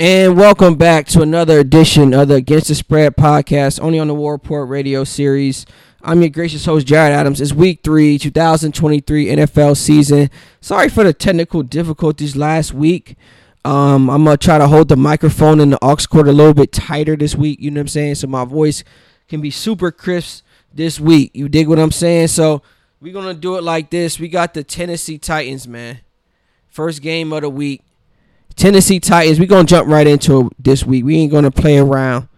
And welcome back to another edition of the Against the Spread podcast, only on the War Report radio series. I'm your gracious host, Jared Adams. It's week three, 2023 NFL season. Sorry for the technical difficulties last week. Um, I'm going to try to hold the microphone in the aux cord a little bit tighter this week, you know what I'm saying? So my voice can be super crisp this week. You dig what I'm saying? So we're going to do it like this. We got the Tennessee Titans, man. First game of the week. Tennessee Titans, we're to jump right into it this week. We ain't to play around.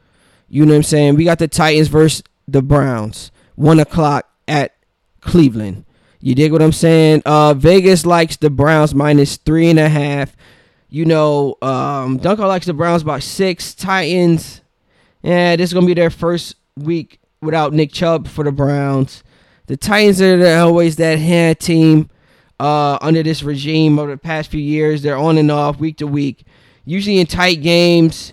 You know what I'm saying? We got the Titans versus the Browns. 1 o'clock at Cleveland. You dig what I'm saying? Uh, Vegas likes the Browns minus three and a half. You know, um, Dunkel likes the Browns by six. Titans, yeah, this is gonna be their first week without Nick Chubb for the Browns. The Titans are always that hand team uh, under this regime over the past few years. They're on and off week to week. Usually in tight games,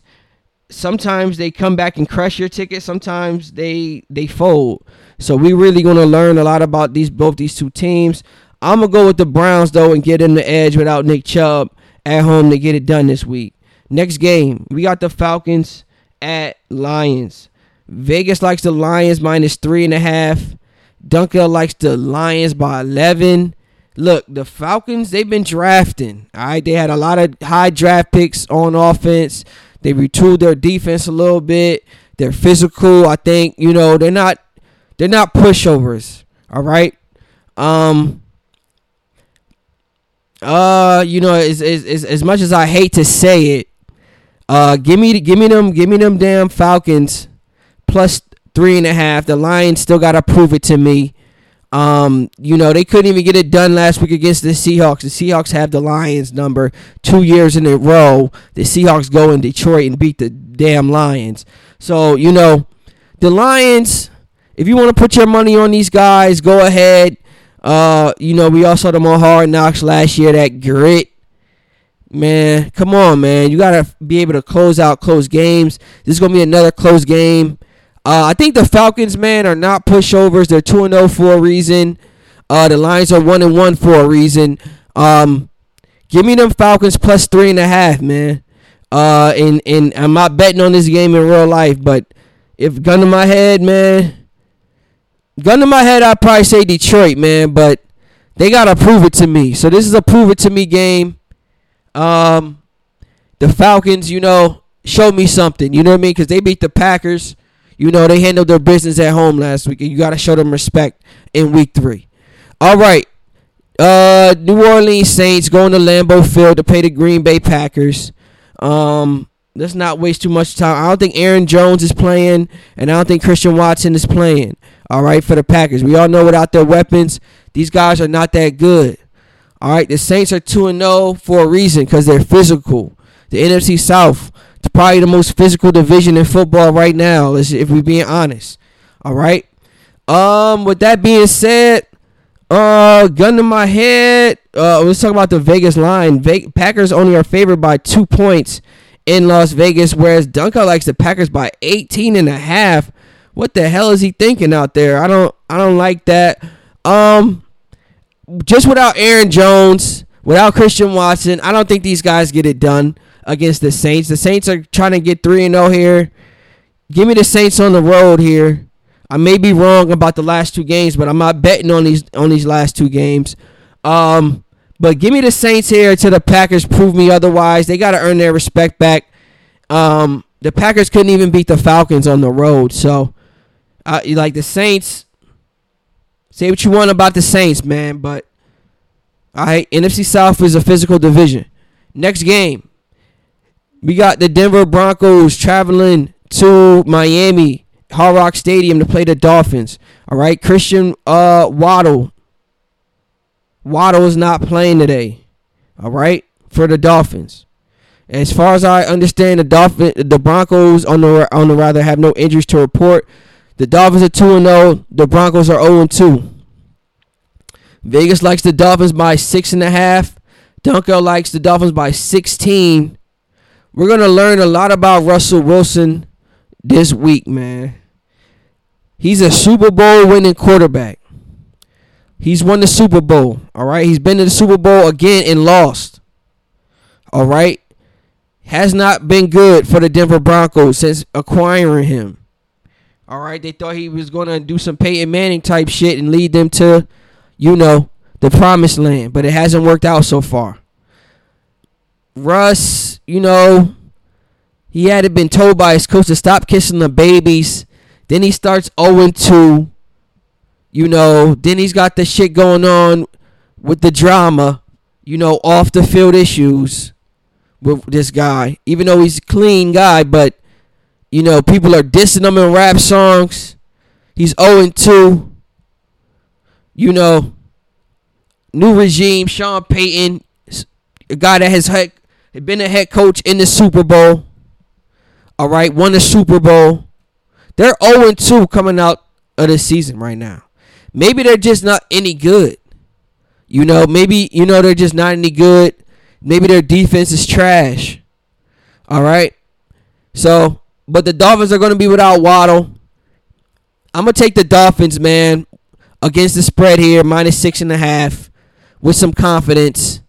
sometimes they come back and crush your ticket. Sometimes they they fold. So we really gonna learn a lot about these both these two teams. I'm gonna go with the Browns though and get in the edge without Nick Chubb at home to get it done this week. Next game, we got the Falcons at Lions. Vegas likes the Lions minus three and a half. Dunkel likes the Lions by eleven. Look, the Falcons, they've been drafting. All right. They had a lot of high draft picks on offense. They retooled their defense a little bit. They're physical. I think, you know, they're not they're not pushovers. All right. Um uh, you know, as, as, as much as I hate to say it, uh, give me give me them give me them damn Falcons plus three and a half. The Lions still gotta prove it to me. Um, you know, they couldn't even get it done last week against the Seahawks. The Seahawks have the Lions number two years in a row. The Seahawks go in Detroit and beat the damn Lions. So, you know, the Lions, if you want to put your money on these guys, go ahead. Uh, you know, we all saw them on Hard Knocks last year, that grit. Man, come on, man. You got to be able to close out close games. This is going to be another close game. Uh, I think the Falcons, man, are not pushovers. They're two and zero oh for a reason. Uh, the Lions are one and one for a reason. Um, give me them Falcons plus three and a half, man. Uh, and and I'm not betting on this game in real life, but if gun to my head, man, gun to my head, I'd probably say Detroit, man. But they gotta prove it to me. So this is a prove it to me game. Um, the Falcons, you know, show me something. You know what I mean? Because they beat the Packers. You know, they handled their business at home last week, and you got to show them respect in week three. All right. Uh, New Orleans Saints going to Lambeau Field to play the Green Bay Packers. Um, let's not waste too much time. I don't think Aaron Jones is playing, and I don't think Christian Watson is playing. All right, for the Packers. We all know without their weapons, these guys are not that good. All right, the Saints are 2 and 0 for a reason because they're physical. The NFC South it's probably the most physical division in football right now, if we're being honest. All right. Um, with that being said, uh, gun to my head. Uh, let's talk about the Vegas line. Ve- Packers only are favored by two points in Las Vegas, whereas Dunkel likes the Packers by 18 and a half. What the hell is he thinking out there? I don't, I don't like that. Um, just without Aaron Jones, without Christian Watson, I don't think these guys get it done against the Saints. The Saints are trying to get 3 and 0 here. Give me the Saints on the road here. I may be wrong about the last two games, but I'm not betting on these on these last two games. Um, but give me the Saints here to the Packers prove me otherwise. They got to earn their respect back. Um, the Packers couldn't even beat the Falcons on the road, so uh, like the Saints. Say what you want about the Saints, man, but all right, NFC South is a physical division. Next game, we got the Denver Broncos traveling to Miami, Hard Rock Stadium to play the Dolphins. All right, Christian uh, Waddle. Waddle is not playing today. All right, for the Dolphins. As far as I understand, the Dolphin, the Broncos on the on the rather have no injuries to report. The Dolphins are two and zero. Oh. The Broncos are zero oh and two. Vegas likes the Dolphins by six and a half. Dunkel likes the Dolphins by sixteen. We're going to learn a lot about Russell Wilson this week, man. He's a Super Bowl winning quarterback. He's won the Super Bowl, all right? He's been to the Super Bowl again and lost. All right? has not been good for the Denver Broncos since acquiring him. All right, they thought he was going to do some Peyton Manning type shit and lead them to, you know, the promised land, but it hasn't worked out so far. Russ, you know, he had been told by his coach to stop kissing the babies. Then he starts 0 2. You know, then he's got the shit going on with the drama, you know, off the field issues with this guy. Even though he's a clean guy, but, you know, people are dissing him in rap songs. He's 0 2. You know, new regime, Sean Payton, a guy that has been a head coach in the Super Bowl. All right, won the Super Bowl. They're 0 2 coming out of the season right now. Maybe they're just not any good. You know, maybe, you know, they're just not any good. Maybe their defense is trash. All right. So, but the Dolphins are going to be without Waddle. I'm going to take the Dolphins, man, against the spread here, minus six and a half, with some confidence.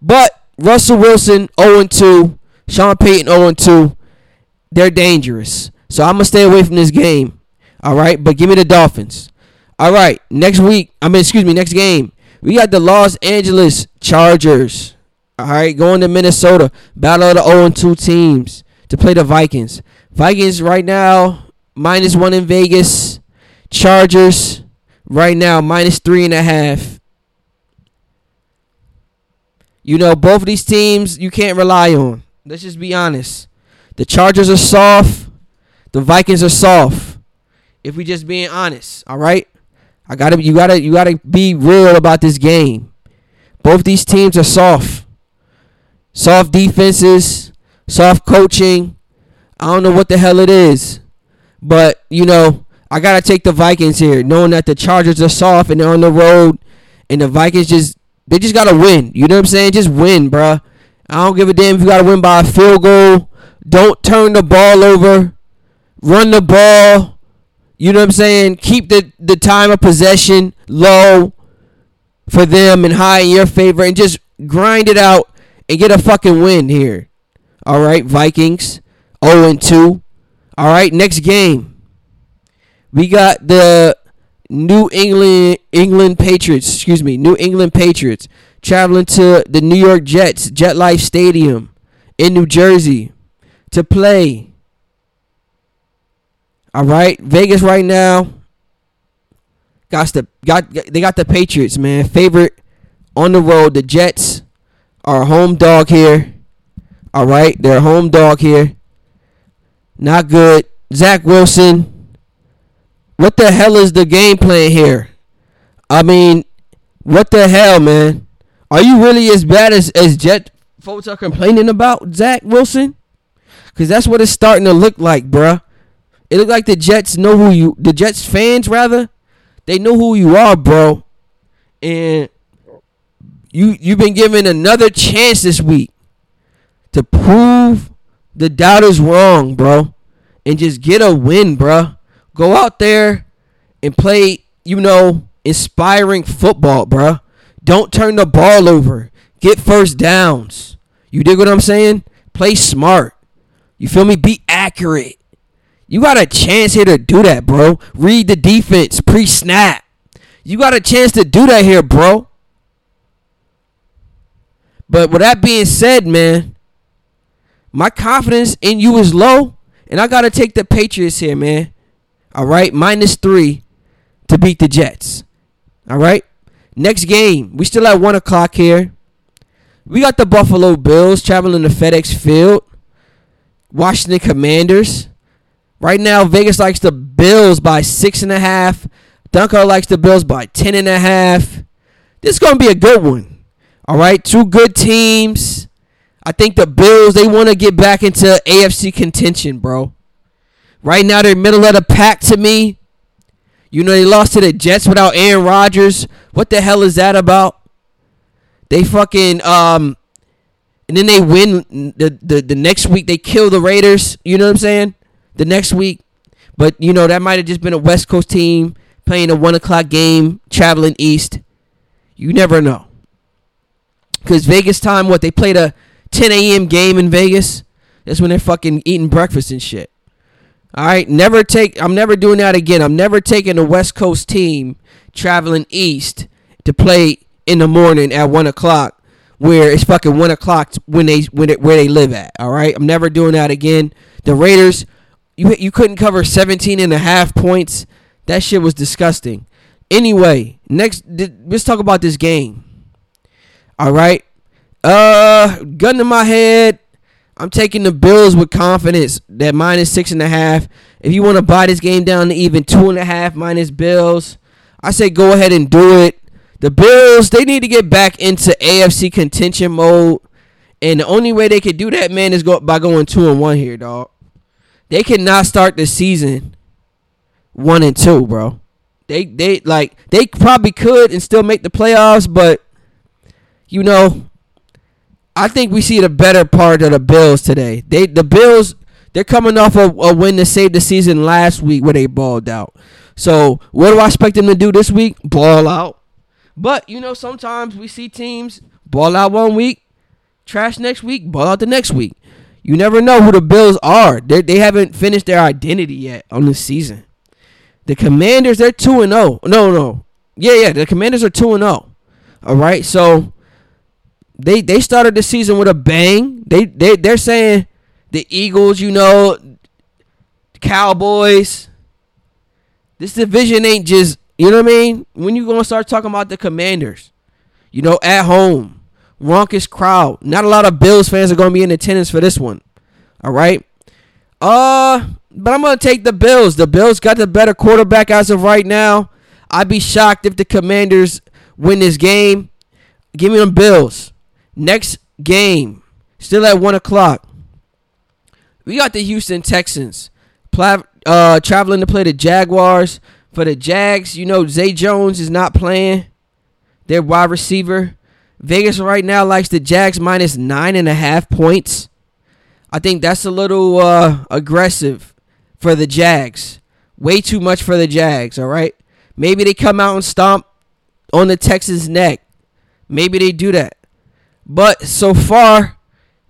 But Russell Wilson, 0 2. Sean Payton, 0 2 they're dangerous. So I'm gonna stay away from this game. All right, but give me the Dolphins. All right, next week. I mean, excuse me, next game. We got the Los Angeles Chargers. All right, going to Minnesota. Battle of the 0 2 teams to play the Vikings. Vikings right now minus one in Vegas. Chargers right now minus three and a half. You know, both of these teams you can't rely on. Let's just be honest. The Chargers are soft. The Vikings are soft. If we just being honest, all right? I gotta you gotta you gotta be real about this game. Both these teams are soft. Soft defenses, soft coaching. I don't know what the hell it is. But, you know, I gotta take the Vikings here, knowing that the Chargers are soft and they're on the road and the Vikings just they just gotta win. You know what I'm saying? Just win, bruh. I don't give a damn if you gotta win by a field goal don't turn the ball over. Run the ball. You know what I'm saying? Keep the, the time of possession low for them and high in your favor and just grind it out and get a fucking win here. All right, Vikings 0 and 2. All right, next game. We got the New England England Patriots, excuse me, New England Patriots traveling to the New York Jets, MetLife Stadium in New Jersey to play. All right, Vegas right now got the got they got the Patriots, man. Favorite on the road. The Jets are home dog here. All right, they're home dog here. Not good. Zach Wilson. What the hell is the game plan here? I mean, what the hell, man? Are you really as bad as as Jet folks are complaining about Zach Wilson? Cause that's what it's starting to look like, bruh. It look like the Jets know who you, the Jets fans rather, they know who you are, bro. And you you've been given another chance this week to prove the doubters wrong, bro, and just get a win, bruh. Go out there and play, you know, inspiring football, bruh. Don't turn the ball over. Get first downs. You dig what I'm saying? Play smart. You feel me? Be accurate. You got a chance here to do that, bro. Read the defense pre snap. You got a chance to do that here, bro. But with that being said, man, my confidence in you is low, and I got to take the Patriots here, man. All right, minus three to beat the Jets. All right, next game. We still at one o'clock here. We got the Buffalo Bills traveling to FedEx Field. Washington Commanders. Right now, Vegas likes the Bills by six and a half. Dunkel likes the Bills by ten and a half. This is gonna be a good one. All right, two good teams. I think the Bills they want to get back into AFC contention, bro. Right now, they're middle of the pack to me. You know they lost to the Jets without Aaron Rodgers. What the hell is that about? They fucking um and then they win the, the the next week they kill the Raiders. You know what I'm saying? The next week, but you know that might have just been a West Coast team playing a one o'clock game, traveling east. You never know. Cause Vegas time, what they played a 10 a.m. game in Vegas. That's when they're fucking eating breakfast and shit. All right, never take. I'm never doing that again. I'm never taking a West Coast team traveling east to play in the morning at one o'clock, where it's fucking one o'clock when they when it, where they live at. All right, I'm never doing that again. The Raiders, you you couldn't cover 17 and a half points. That shit was disgusting. Anyway, next let's talk about this game. All right, uh, gun to my head. I'm taking the Bills with confidence. That minus six and a half. If you want to buy this game down to even two and a half minus Bills, I say go ahead and do it. The Bills, they need to get back into AFC contention mode. And the only way they could do that, man, is go by going two and one here, dog. They cannot start the season one and two, bro. They they like they probably could and still make the playoffs, but you know, I think we see the better part of the Bills today. They the Bills they're coming off a, a win to save the season last week where they balled out. So what do I expect them to do this week? Ball out. But you know, sometimes we see teams ball out one week, trash next week, ball out the next week. You never know who the Bills are. They they haven't finished their identity yet on the season. The Commanders they're two and zero. Oh. No, no, yeah, yeah. The Commanders are two and zero. All right, so they they started the season with a bang. They they they're saying the Eagles, you know, Cowboys. This division ain't just you know what I mean. When you gonna start talking about the Commanders, you know, at home, raucous crowd. Not a lot of Bills fans are gonna be in attendance for this one. All right. Uh, but I'm gonna take the Bills. The Bills got the better quarterback as of right now. I'd be shocked if the Commanders win this game. Give me them Bills. Next game, still at one o'clock. We got the Houston Texans uh, traveling to play the Jaguars. For the Jags, you know Zay Jones is not playing. Their wide receiver. Vegas right now likes the Jags minus nine and a half points. I think that's a little uh, aggressive for the Jags. Way too much for the Jags. All right. Maybe they come out and stomp on the Texans' neck. Maybe they do that. But so far,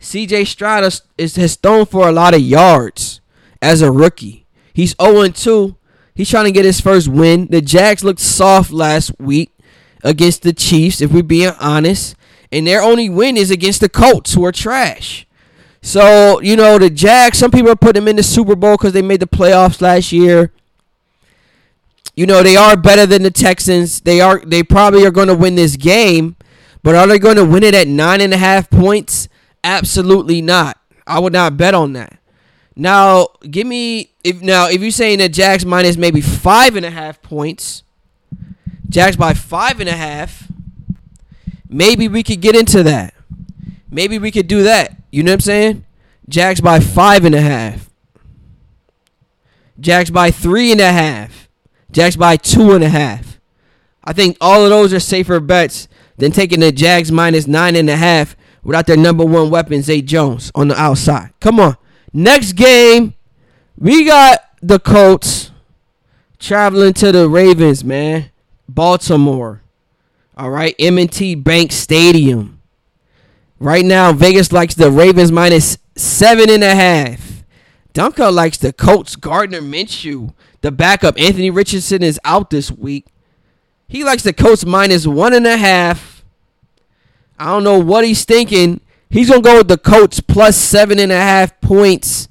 CJ Stroud is, has thrown for a lot of yards as a rookie. He's 0 2. He's trying to get his first win. The Jags looked soft last week against the Chiefs, if we're being honest. And their only win is against the Colts, who are trash. So, you know, the Jags, some people are putting them in the Super Bowl because they made the playoffs last year. You know, they are better than the Texans. They are they probably are going to win this game. But are they going to win it at nine and a half points? Absolutely not. I would not bet on that. Now, give me if now if you're saying that Jags minus maybe five and a half points, Jags by five and a half, maybe we could get into that. Maybe we could do that. You know what I'm saying? Jags by five and a half. Jags by three and a half. Jags by two and a half. I think all of those are safer bets than taking the Jags minus nine and a half without their number one weapon, Zay Jones, on the outside. Come on. Next game, we got the Colts traveling to the Ravens, man. Baltimore. All right, M&T Bank Stadium. Right now, Vegas likes the Ravens minus seven and a half. Dunkel likes the Colts. Gardner Minshew, the backup. Anthony Richardson is out this week. He likes the Colts minus one and a half. I don't know what he's thinking. He's gonna go with the Colts plus seven and a half points.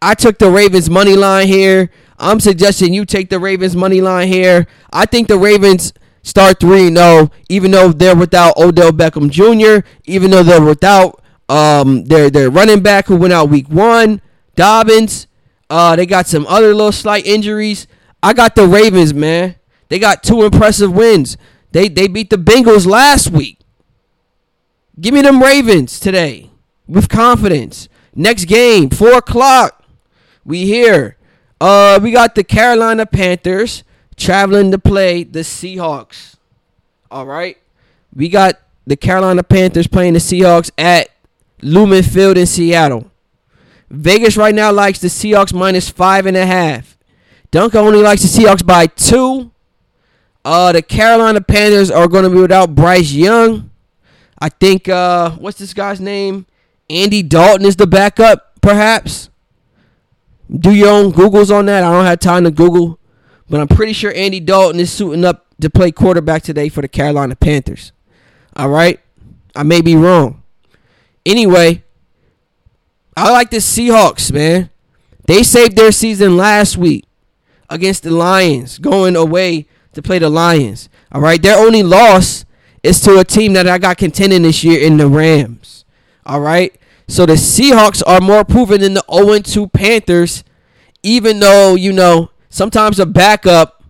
I took the Ravens money line here. I'm suggesting you take the Ravens money line here. I think the Ravens start 3 0, even though they're without Odell Beckham Jr., even though they're without um, their, their running back who went out week one, Dobbins. Uh, they got some other little slight injuries. I got the Ravens, man. They got two impressive wins. They they beat the Bengals last week. Give me them Ravens today with confidence. Next game, four o'clock. We here. Uh, we got the Carolina Panthers traveling to play the Seahawks. All right, we got the Carolina Panthers playing the Seahawks at Lumen Field in Seattle. Vegas right now likes the Seahawks minus five and a half. Dunkel only likes the Seahawks by two. Uh, the Carolina Panthers are going to be without Bryce Young. I think uh, what's this guy's name? Andy Dalton is the backup. perhaps. Do your own Googles on that. I don't have time to Google, but I'm pretty sure Andy Dalton is suiting up to play quarterback today for the Carolina Panthers. All right? I may be wrong. Anyway, I like the Seahawks, man. They saved their season last week against the Lions, going away to play the Lions. All right, their only loss is to a team that I got contending this year in the Rams. All right, so the Seahawks are more proven than the 0 2 Panthers, even though, you know, sometimes a backup,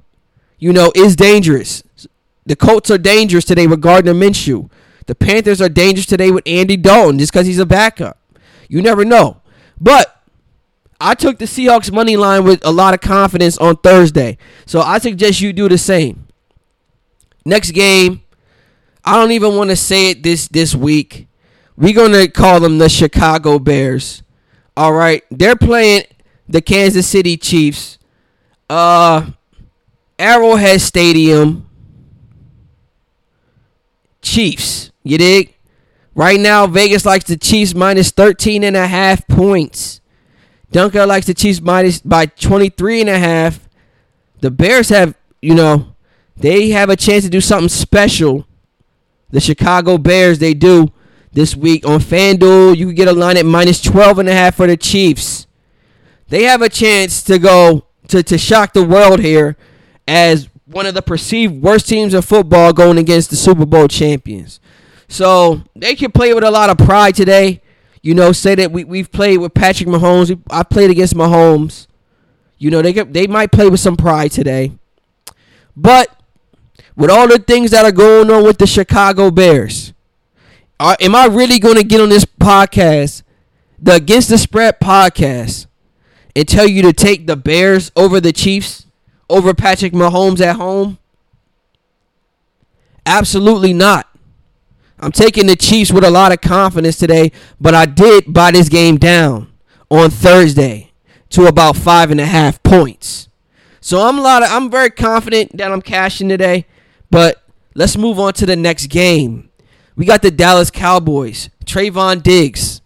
you know, is dangerous. The Colts are dangerous today with Gardner Minshew. The Panthers are dangerous today with Andy Dalton just because he's a backup. You never know. But I took the Seahawks money line with a lot of confidence on Thursday. So I suggest you do the same. Next game, I don't even want to say it this this week. We're going to call them the Chicago Bears. All right. They're playing the Kansas City Chiefs. Uh Arrowhead Stadium. Chiefs. You dig? Right now, Vegas likes the Chiefs minus 13 and a half points. Dunkel likes the Chiefs minus by 23 and a half. The Bears have, you know, they have a chance to do something special. The Chicago Bears, they do this week on FanDuel. You can get a line at minus 12 and a half for the Chiefs. They have a chance to go to, to shock the world here as one of the perceived worst teams in football going against the Super Bowl champions. So they can play with a lot of pride today. You know, say that we, we've played with Patrick Mahomes. I played against Mahomes. You know, they get, they might play with some pride today. But with all the things that are going on with the Chicago Bears, are, am I really going to get on this podcast, the Against the Spread podcast, and tell you to take the Bears over the Chiefs? over Patrick Mahomes at home? Absolutely not. I'm taking the Chiefs with a lot of confidence today, but I did buy this game down on Thursday to about five and a half points. So I'm a lot of, I'm very confident that I'm cashing today. But let's move on to the next game. We got the Dallas Cowboys. Trevon Diggs.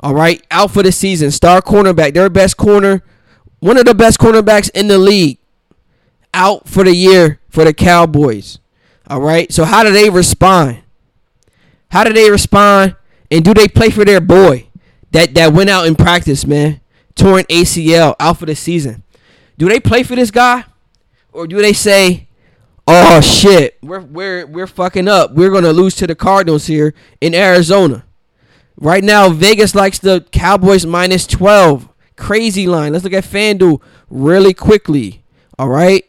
All right, out for the season. Star cornerback. Their best corner. One of the best cornerbacks in the league out for the year for the Cowboys. All right. So how do they respond? How do they respond? And do they play for their boy that that went out in practice, man? Torn ACL out for the season. Do they play for this guy, or do they say, "Oh shit, we're we're we're fucking up. We're gonna lose to the Cardinals here in Arizona." Right now, Vegas likes the Cowboys minus twelve. Crazy line. Let's look at FanDuel really quickly. All right.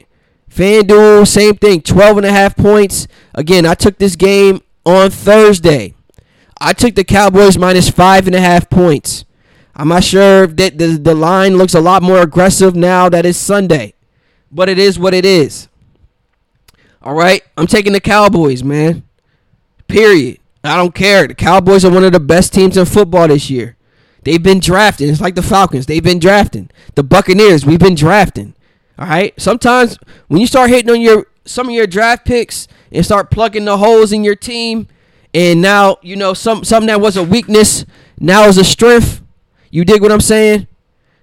FanDuel, same thing, 12 and a half points. Again, I took this game on Thursday. I took the Cowboys minus five and a half points. I'm not sure that the, the line looks a lot more aggressive now that it's Sunday, but it is what it is. All right, I'm taking the Cowboys, man. Period. I don't care. The Cowboys are one of the best teams in football this year. They've been drafting. It's like the Falcons. They've been drafting. The Buccaneers, we've been drafting. All right. Sometimes when you start hitting on your some of your draft picks and start plugging the holes in your team, and now you know some something that was a weakness now is a strength. You dig what I'm saying?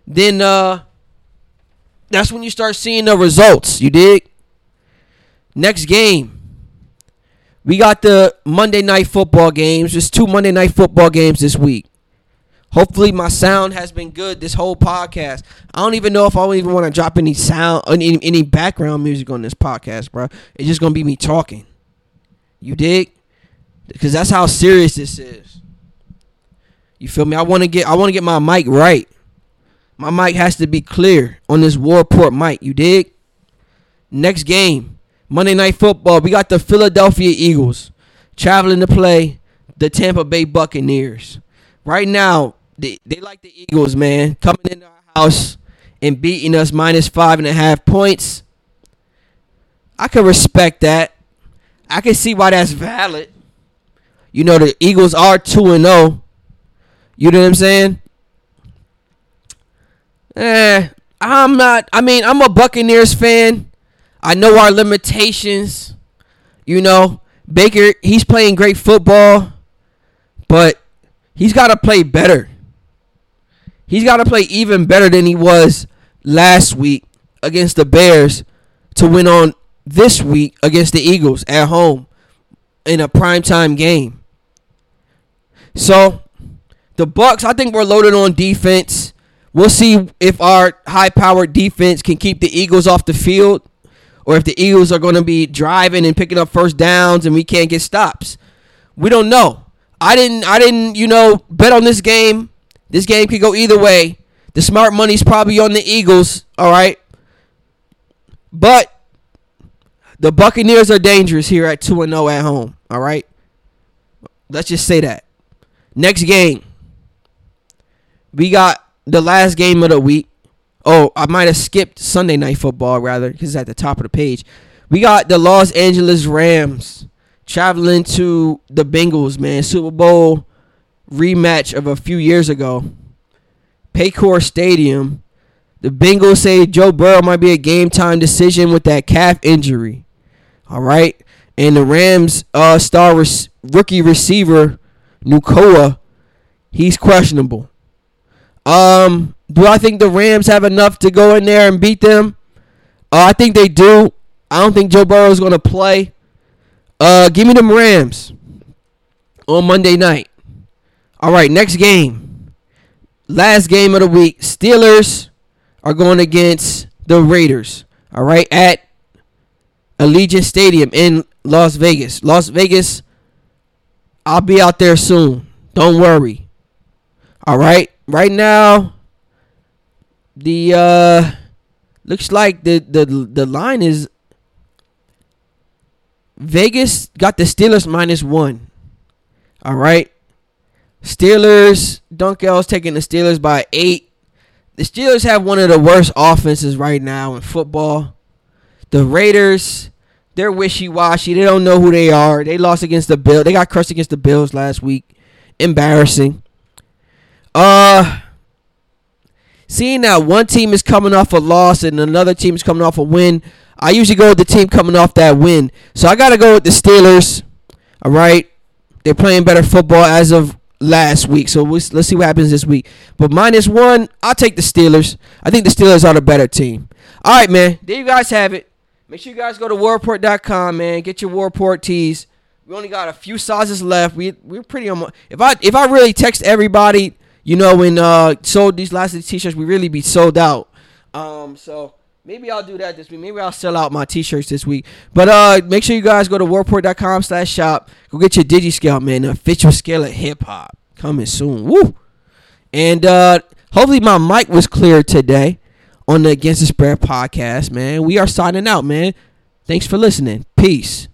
Then uh, that's when you start seeing the results. You dig? Next game. We got the Monday night football games. There's two Monday night football games this week. Hopefully my sound has been good this whole podcast. I don't even know if I even want to drop any sound uh, any any background music on this podcast, bro. It's just gonna be me talking. You dig? Because that's how serious this is. You feel me? I want to get I want to get my mic right. My mic has to be clear on this Warport mic. You dig? Next game, Monday Night Football. We got the Philadelphia Eagles traveling to play the Tampa Bay Buccaneers. Right now, they, they like the Eagles, man, coming into our house and beating us minus five and a half points. I can respect that. I can see why that's valid. You know, the Eagles are 2 and 0. You know what I'm saying? Eh, I'm not. I mean, I'm a Buccaneers fan. I know our limitations. You know, Baker, he's playing great football, but he's got to play better. He's got to play even better than he was last week against the Bears to win on this week against the Eagles at home in a primetime game. So the Bucks, I think we're loaded on defense. We'll see if our high-powered defense can keep the Eagles off the field or if the Eagles are going to be driving and picking up first downs and we can't get stops. We don't know. I didn't I didn't, you know, bet on this game. This game could go either way. The smart money's probably on the Eagles, all right? But the Buccaneers are dangerous here at 2 and 0 at home, all right? Let's just say that. Next game. We got the last game of the week. Oh, I might have skipped Sunday night football rather because it's at the top of the page. We got the Los Angeles Rams traveling to the Bengals, man. Super Bowl rematch of a few years ago. Paycor Stadium. The Bengals say Joe Burrow might be a game time decision with that calf injury. All right. And the Rams uh, star res- rookie receiver, Nacua, he's questionable. Um, do I think the Rams have enough to go in there and beat them? Uh, I think they do. I don't think Joe Burrow is going to play. Uh, give me them Rams on Monday night. All right, next game. Last game of the week. Steelers are going against the Raiders. All right, at Allegiant Stadium in Las Vegas. Las Vegas, I'll be out there soon. Don't worry. All right. Right now, the uh looks like the the the line is Vegas got the Steelers minus one. All right. Steelers, Dunkel's taking the Steelers by eight. The Steelers have one of the worst offenses right now in football. The Raiders, they're wishy washy. They don't know who they are. They lost against the Bills. They got crushed against the Bills last week. Embarrassing. Uh seeing that one team is coming off a loss and another team is coming off a win, I usually go with the team coming off that win. So I gotta go with the Steelers. All right. They're playing better football as of last week. So let's, let's see what happens this week. But minus one, I'll take the Steelers. I think the Steelers are the better team. All right, man. There you guys have it. Make sure you guys go to warport.com, man. Get your Warport tees. We only got a few sizes left. We we're pretty on. If I if I really text everybody, you know, when uh sold these last of the t-shirts, we really be sold out. Um, so maybe I'll do that this week. Maybe I'll sell out my t-shirts this week. But uh, make sure you guys go to warport.com slash shop. Go get your DigiScale, man. The official scale of hip hop coming soon. Woo! And uh, hopefully my mic was clear today on the Against the Spread podcast, man. We are signing out, man. Thanks for listening. Peace.